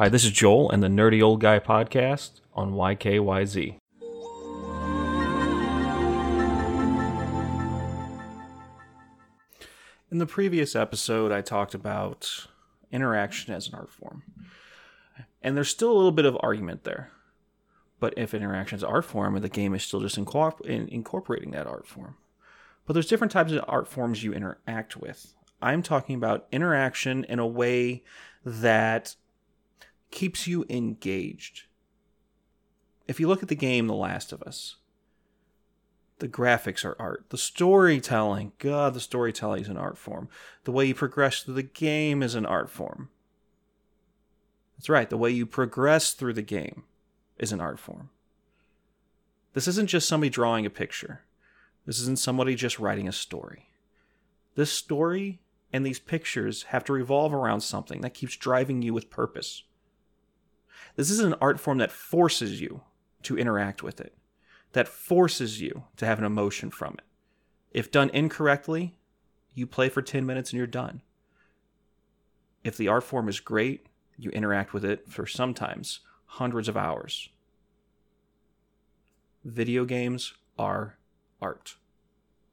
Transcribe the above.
Hi, this is Joel and the Nerdy Old Guy podcast on YKYZ. In the previous episode, I talked about interaction as an art form. And there's still a little bit of argument there. But if interaction is art form, the game is still just incorporating that art form. But there's different types of art forms you interact with. I'm talking about interaction in a way that keeps you engaged. If you look at the game The Last of Us, the graphics are art. The storytelling, God, the storytelling is an art form. The way you progress through the game is an art form. That's right, the way you progress through the game is an art form. This isn't just somebody drawing a picture. This isn't somebody just writing a story. This story and these pictures have to revolve around something that keeps driving you with purpose. This is an art form that forces you to interact with it, that forces you to have an emotion from it. If done incorrectly, you play for 10 minutes and you're done. If the art form is great, you interact with it for sometimes hundreds of hours. Video games are art.